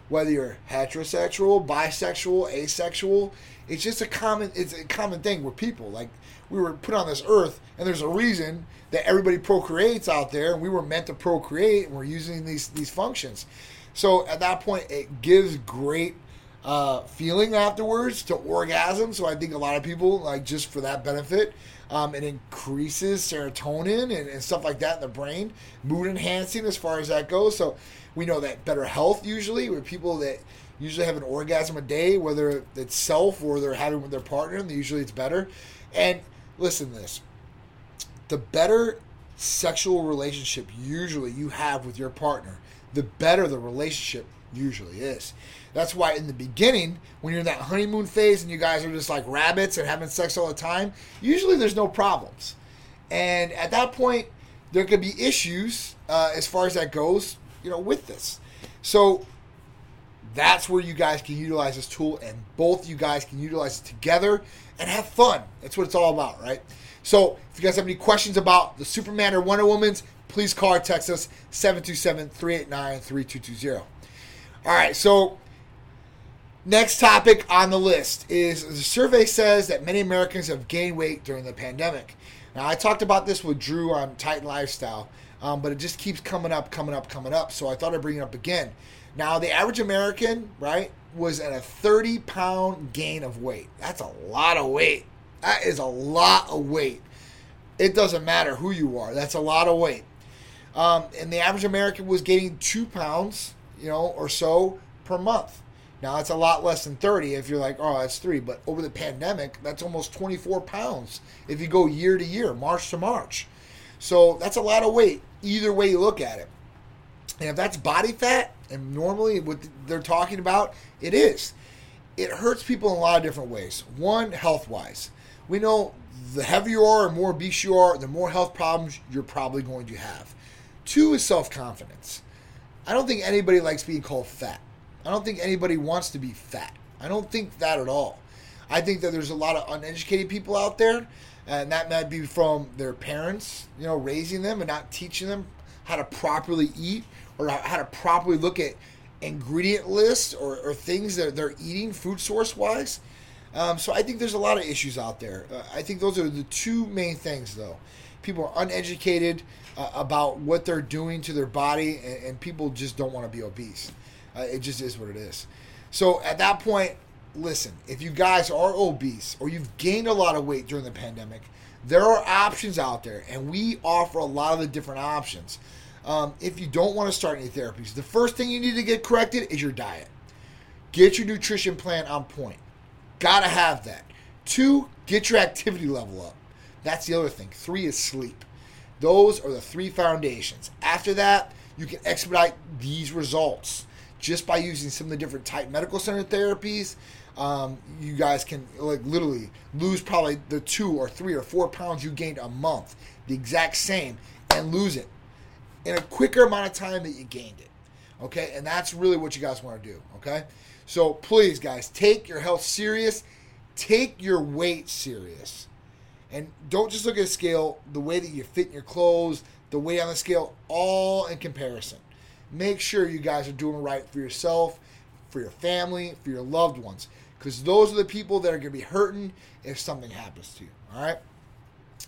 whether you're heterosexual, bisexual, asexual. It's just a common it's a common thing with people. Like we were put on this earth and there's a reason that everybody procreates out there and we were meant to procreate and we're using these these functions. So at that point it gives great uh, feeling afterwards to orgasm. So I think a lot of people like just for that benefit. Um, it increases serotonin and, and, stuff like that in the brain, mood enhancing as far as that goes. So we know that better health usually with people that usually have an orgasm a day, whether it's self or they're having with their partner, and usually it's better. And listen to this the better sexual relationship usually you have with your partner, the better the relationship usually is. That's why in the beginning, when you're in that honeymoon phase and you guys are just like rabbits and having sex all the time, usually there's no problems. And at that point, there could be issues uh, as far as that goes, you know, with this. So that's where you guys can utilize this tool, and both you guys can utilize it together and have fun. That's what it's all about, right? So if you guys have any questions about the Superman or Wonder Woman's, please call or text us 727 389 3220. All right, so next topic on the list is the survey says that many Americans have gained weight during the pandemic. Now, I talked about this with Drew on Titan Lifestyle, um, but it just keeps coming up, coming up, coming up. So I thought I'd bring it up again. Now, the average American, right, was at a 30 pound gain of weight. That's a lot of weight. That is a lot of weight. It doesn't matter who you are. That's a lot of weight. Um, and the average American was gaining two pounds, you know, or so per month. Now that's a lot less than 30 if you're like, oh, that's three. But over the pandemic, that's almost 24 pounds if you go year to year, March to March. So that's a lot of weight, either way you look at it. And if that's body fat, and normally what they're talking about, it is. It hurts people in a lot of different ways. One, health wise. We know the heavier you are and more obese you are, the more health problems you're probably going to have. Two is self confidence. I don't think anybody likes being called fat. I don't think anybody wants to be fat. I don't think that at all. I think that there's a lot of uneducated people out there, and that might be from their parents, you know, raising them and not teaching them how to properly eat or how to properly look at ingredient list or, or things that they're eating food source wise. Um, so I think there's a lot of issues out there. Uh, I think those are the two main things, though. People are uneducated uh, about what they're doing to their body, and, and people just don't want to be obese. Uh, it just is what it is. So at that point, listen, if you guys are obese or you've gained a lot of weight during the pandemic, there are options out there, and we offer a lot of the different options. Um, if you don't want to start any therapies, the first thing you need to get corrected is your diet. Get your nutrition plan on point. Gotta have that. Two, get your activity level up. That's the other thing. Three is sleep. Those are the three foundations. After that, you can expedite these results just by using some of the different Titan Medical Center therapies. Um, you guys can like literally lose probably the two or three or four pounds you gained a month, the exact same, and lose it in a quicker amount of time that you gained it. Okay, and that's really what you guys want to do. Okay, so please, guys, take your health serious, take your weight serious, and don't just look at a scale the way that you fit in your clothes, the weight on the scale, all in comparison. Make sure you guys are doing right for yourself, for your family, for your loved ones, because those are the people that are going to be hurting if something happens to you. All right.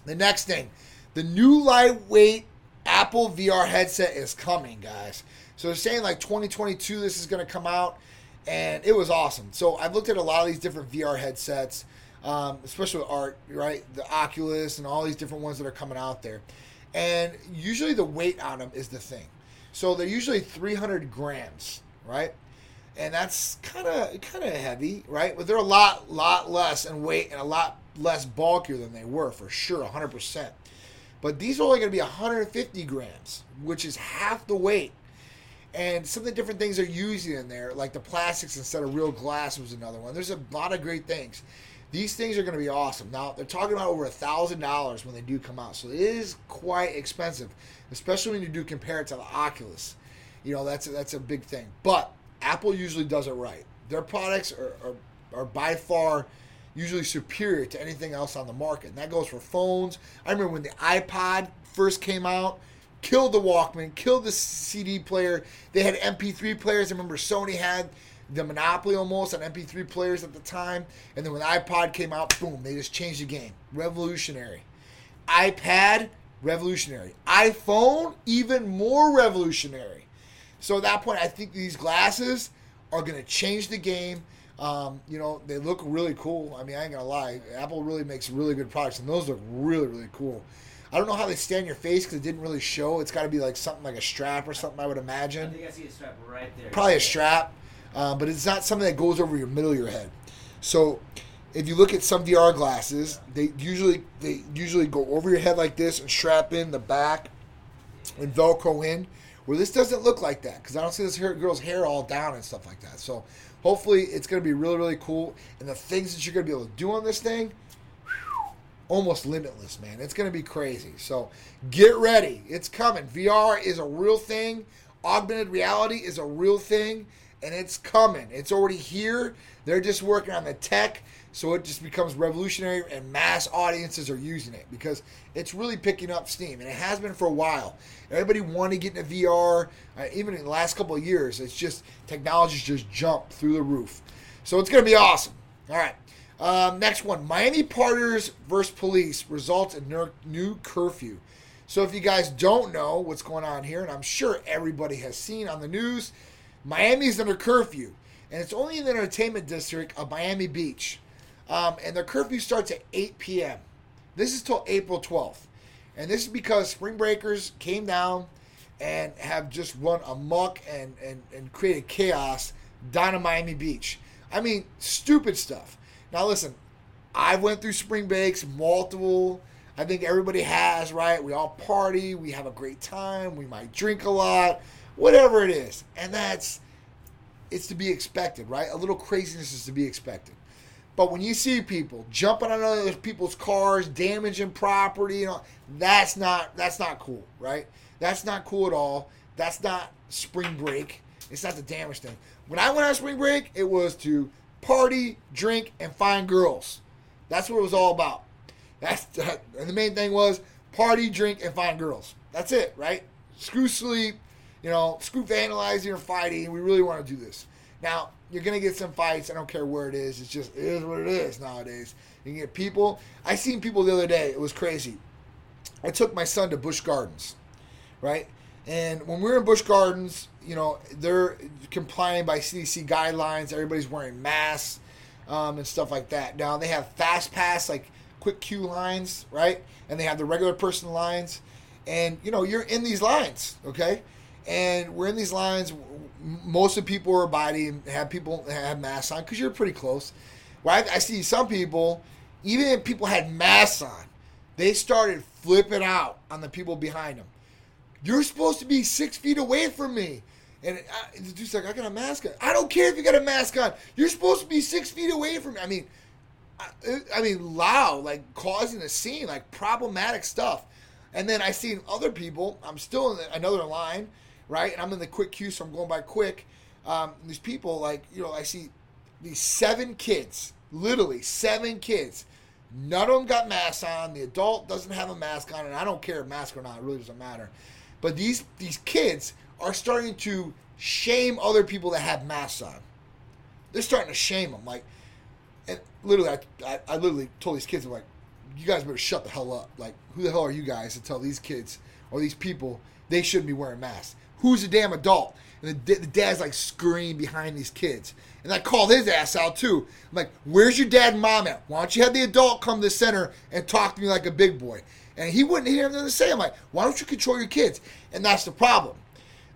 The next thing, the new lightweight Apple VR headset is coming, guys. So they're saying like 2022 this is going to come out, and it was awesome. So I've looked at a lot of these different VR headsets, um, especially with art, right? The Oculus and all these different ones that are coming out there. And usually the weight on them is the thing. So they're usually 300 grams, right? And that's kind of kind of heavy, right? But they're a lot lot less in weight and a lot less bulkier than they were for sure, 100 percent. But these are only going to be 150 grams, which is half the weight. And some of the different things they're using in there, like the plastics instead of real glass, was another one. There's a lot of great things. These things are going to be awesome. Now they're talking about over a thousand dollars when they do come out, so it is quite expensive, especially when you do compare it to the Oculus. You know that's a, that's a big thing. But Apple usually does it right. Their products are, are, are by far usually superior to anything else on the market. And that goes for phones. I remember when the iPod first came out, killed the Walkman, killed the CD player. They had MP3 players. I remember Sony had the monopoly almost on MP3 players at the time. And then when the iPod came out, boom, they just changed the game. Revolutionary. iPad, revolutionary. iPhone, even more revolutionary. So at that point, I think these glasses are going to change the game. Um, you know, they look really cool. I mean, I ain't gonna lie. Apple really makes really good products, and those look really, really cool. I don't know how they stay on your face because it didn't really show. It's got to be like something like a strap or something, I would imagine. I think I see a strap right there. Probably a strap, uh, but it's not something that goes over your middle of your head. So, if you look at some VR glasses, they usually they usually go over your head like this and strap in the back and Velcro in. Where this doesn't look like that because I don't see this hair, girl's hair all down and stuff like that. So hopefully it's going to be really really cool. And the things that you're going to be able to do on this thing, almost limitless, man. It's going to be crazy. So get ready. It's coming. VR is a real thing. Augmented reality is a real thing, and it's coming. It's already here. They're just working on the tech so it just becomes revolutionary and mass audiences are using it because it's really picking up steam and it has been for a while. Everybody wanted to get into vr uh, even in the last couple of years it's just technology's just jumped through the roof. So it's going to be awesome. All right. Um, next one miami partiers versus police results in ner- new curfew. So if you guys don't know what's going on here and i'm sure everybody has seen on the news miami's under curfew and it's only in the entertainment district of miami beach um, and their curfew starts at 8 p.m. This is till April 12th. And this is because spring breakers came down and have just run amok and, and, and created chaos down in Miami Beach. I mean, stupid stuff. Now, listen, I went through spring breaks, multiple. I think everybody has, right? We all party, we have a great time, we might drink a lot, whatever it is. And that's, it's to be expected, right? A little craziness is to be expected. But when you see people jumping on other people's cars, damaging property, you know, that's not that's not cool, right? That's not cool at all. That's not spring break. It's not the damage thing. When I went on spring break, it was to party, drink, and find girls. That's what it was all about. That's that, and the main thing was party, drink, and find girls. That's it, right? Screw sleep, you know, screw vandalizing or fighting. We really want to do this. Now, you're gonna get some fights. I don't care where it is. It's just it is what it is nowadays. You can get people. I seen people the other day. It was crazy. I took my son to Busch Gardens, right? And when we were in Busch Gardens, you know they're complying by CDC guidelines. Everybody's wearing masks um, and stuff like that. Now they have fast pass like quick queue lines, right? And they have the regular person lines. And you know you're in these lines, okay? And we're in these lines most of the people are abiding, have people have masks on because you're pretty close. Well, I, I, see some people, even if people had masks on, they started flipping out on the people behind them. You're supposed to be six feet away from me. And I, the dude's like, I got a mask on. I don't care if you got a mask on. You're supposed to be six feet away from me. I mean, I, I mean, loud, like causing a scene, like problematic stuff. And then I seen other people. I'm still in another line right? And I'm in the quick queue, so I'm going by quick. Um, these people, like, you know, I see these seven kids, literally seven kids. None of them got masks on. The adult doesn't have a mask on, and I don't care if mask or not. It really doesn't matter. But these these kids are starting to shame other people that have masks on. They're starting to shame them. Like, and literally, I, I, I literally told these kids, I'm like, you guys better shut the hell up. Like, who the hell are you guys to tell these kids or these people they shouldn't be wearing masks? Who's a damn adult? And the, the dad's like screaming behind these kids. And I called his ass out too. I'm like, where's your dad and mom at? Why don't you have the adult come to the center and talk to me like a big boy? And he wouldn't hear anything to say. I'm like, why don't you control your kids? And that's the problem.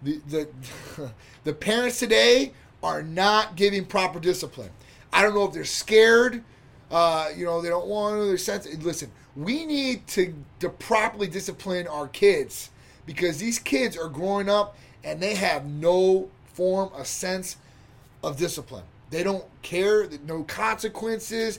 The, the, <laughs> the parents today are not giving proper discipline. I don't know if they're scared. Uh, you know, they don't want to. They're sensitive. Listen, we need to, to properly discipline our kids because these kids are growing up and they have no form, a sense of discipline. They don't care, no consequences.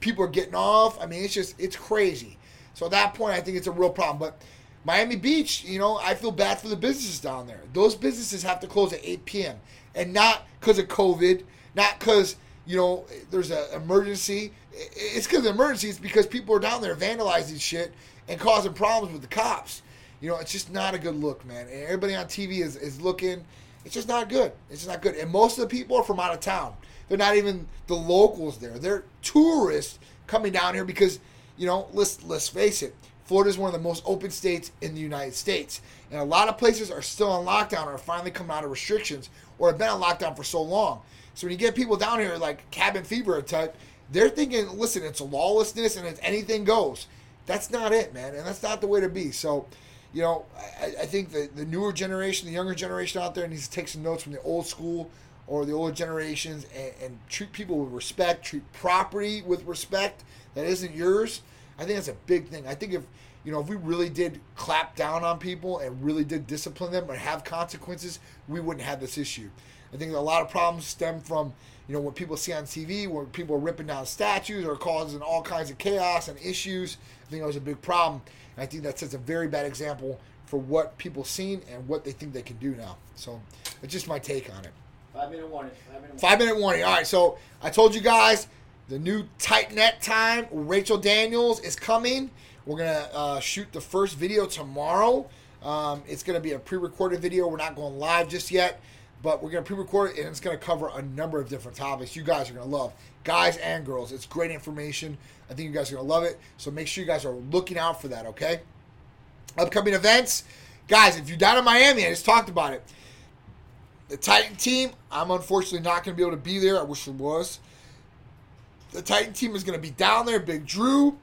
People are getting off. I mean, it's just, it's crazy. So at that point, I think it's a real problem. But Miami Beach, you know, I feel bad for the businesses down there. Those businesses have to close at 8 p.m. And not because of COVID, not because, you know, there's an emergency. It's because of emergency. It's because people are down there vandalizing shit and causing problems with the cops. You know, it's just not a good look, man. Everybody on TV is, is looking. It's just not good. It's just not good. And most of the people are from out of town. They're not even the locals there. They're tourists coming down here because, you know, let's let's face it. Florida is one of the most open states in the United States. And a lot of places are still on lockdown or are finally coming out of restrictions or have been on lockdown for so long. So when you get people down here like cabin fever type, they're thinking, listen, it's lawlessness and it's anything goes. That's not it, man. And that's not the way to be. So, you know, I, I think the, the newer generation, the younger generation out there needs to take some notes from the old school or the older generations and, and treat people with respect, treat property with respect that isn't yours. I think that's a big thing. I think if you know if we really did clap down on people and really did discipline them and have consequences, we wouldn't have this issue. I think a lot of problems stem from you know what people see on TV, where people are ripping down statues or causing all kinds of chaos and issues. I think that was a big problem. And I think that sets a very bad example for what people seen and what they think they can do now. So it's just my take on it. Five minute warning. Five minute warning. Five minute warning. All right, so I told you guys the new tight net time. Rachel Daniels is coming. We're gonna uh, shoot the first video tomorrow. Um, it's gonna be a pre-recorded video. We're not going live just yet, but we're gonna pre-record it, and it's gonna cover a number of different topics. You guys are gonna love, guys and girls. It's great information. I think you guys are gonna love it. So make sure you guys are looking out for that. Okay. Upcoming events, guys. If you're down in Miami, I just talked about it the Titan team, I'm unfortunately not going to be able to be there. I wish I was. The Titan team is going to be down there. Big Drew,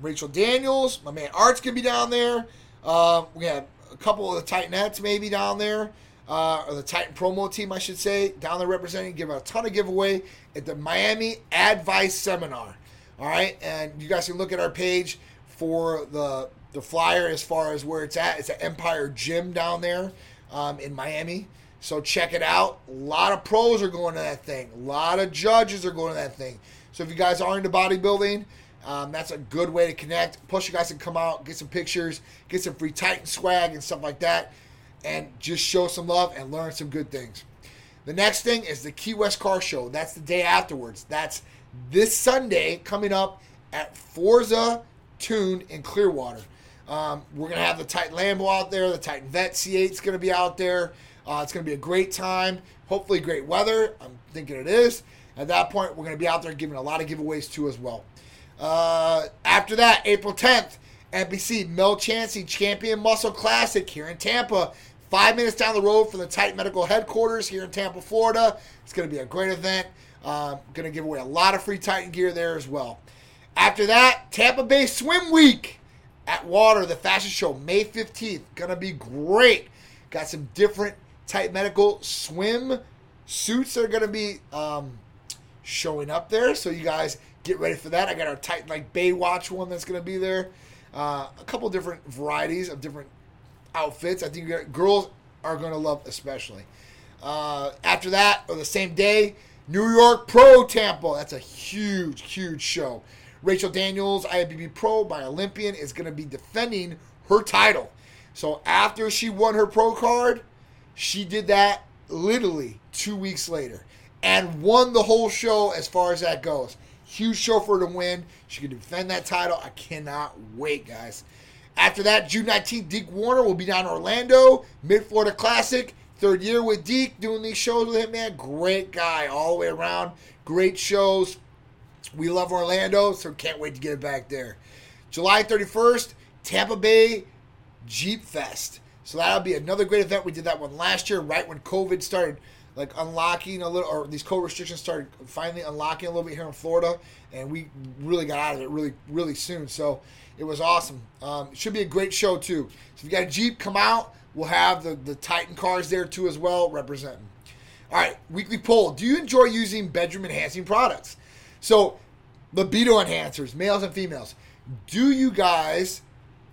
Rachel Daniels, my man Art's to be down there. Uh, we have a couple of the Titanettes maybe down there, uh, or the Titan promo team, I should say, down there representing. Give a ton of giveaway at the Miami Advice Seminar. All right, and you guys can look at our page for the the flyer as far as where it's at. It's at Empire Gym down there um, in Miami. So check it out. A lot of pros are going to that thing. A lot of judges are going to that thing. So if you guys are into bodybuilding, um, that's a good way to connect. Plus, you guys can come out, get some pictures, get some free Titan swag and stuff like that, and just show some love and learn some good things. The next thing is the Key West Car Show. That's the day afterwards. That's this Sunday coming up at Forza Tune in Clearwater. Um, we're going to have the Titan Lambo out there. The Titan Vette C8 is going to be out there. Uh, it's going to be a great time. Hopefully, great weather. I'm thinking it is. At that point, we're going to be out there giving a lot of giveaways too as well. Uh, after that, April 10th, NPC Mel Chancey Champion Muscle Classic here in Tampa. Five minutes down the road from the Titan Medical headquarters here in Tampa, Florida. It's going to be a great event. Um, going to give away a lot of free Titan gear there as well. After that, Tampa Bay Swim Week at Water, the fashion show, May 15th. Going to be great. Got some different Titan Medical swim suits that are going to be um, showing up there. So you guys get ready for that. I got our Titan like Baywatch one that's going to be there. Uh, a couple different varieties of different outfits. I think girls are going to love especially. Uh, after that, or the same day, New York Pro Tampa. That's a huge, huge show. Rachel Daniels, IFBB Pro by Olympian, is going to be defending her title. So after she won her pro card, she did that literally two weeks later and won the whole show as far as that goes. Huge show for her to win. She can defend that title. I cannot wait, guys. After that, June 19th, Deke Warner will be down in Orlando, Mid Florida Classic. Third year with Deke, doing these shows with him, man. Great guy all the way around. Great shows. We love Orlando, so can't wait to get it back there. July 31st, Tampa Bay Jeep Fest. So that'll be another great event. We did that one last year, right when COVID started like unlocking a little, or these COVID restrictions started finally unlocking a little bit here in Florida, and we really got out of it really, really soon. So it was awesome. Um, it should be a great show too. So if you got a Jeep, come out. We'll have the the Titan cars there too as well, representing. All right, weekly poll. Do you enjoy using bedroom enhancing products? So, libido enhancers, males and females. Do you guys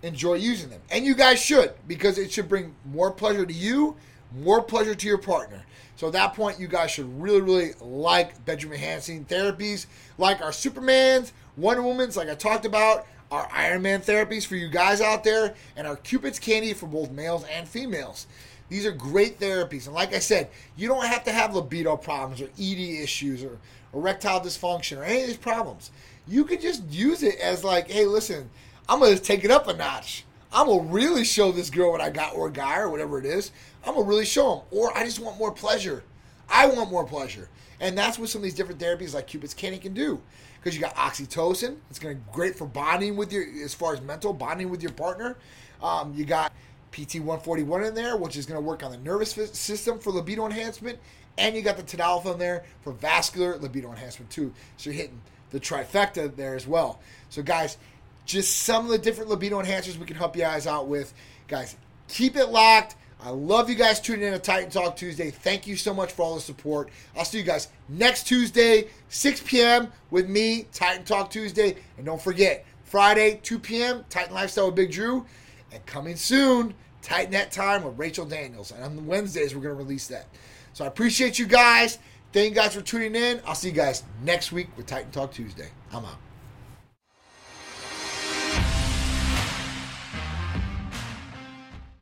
enjoy using them. And you guys should, because it should bring more pleasure to you, more pleasure to your partner. So at that point, you guys should really, really like bedroom enhancing therapies, like our Supermans, Wonder Woman's, like I talked about, our Iron Man therapies for you guys out there, and our Cupid's candy for both males and females. These are great therapies. And like I said, you don't have to have libido problems or ED issues or erectile dysfunction or any of these problems. You can just use it as like, hey, listen, I'm going to take it up a notch. I'm gonna really show this girl what I got or guy or whatever it is. I'm gonna really show them. Or I just want more pleasure. I want more pleasure. And that's what some of these different therapies like Cupid's Candy can do. Because you got oxytocin, it's gonna be great for bonding with your, as far as mental bonding with your partner. Um, you got PT 141 in there, which is gonna work on the nervous system for libido enhancement, and you got the Tadalafil in there for vascular libido enhancement too. So you're hitting the trifecta there as well. So guys, just some of the different libido enhancers we can help you guys out with. Guys, keep it locked. I love you guys tuning in to Titan Talk Tuesday. Thank you so much for all the support. I'll see you guys next Tuesday, 6 p.m. with me, Titan Talk Tuesday. And don't forget, Friday, 2 p.m., Titan Lifestyle with Big Drew. And coming soon, Titan Net Time with Rachel Daniels. And on Wednesdays, we're going to release that. So I appreciate you guys. Thank you guys for tuning in. I'll see you guys next week with Titan Talk Tuesday. I'm out.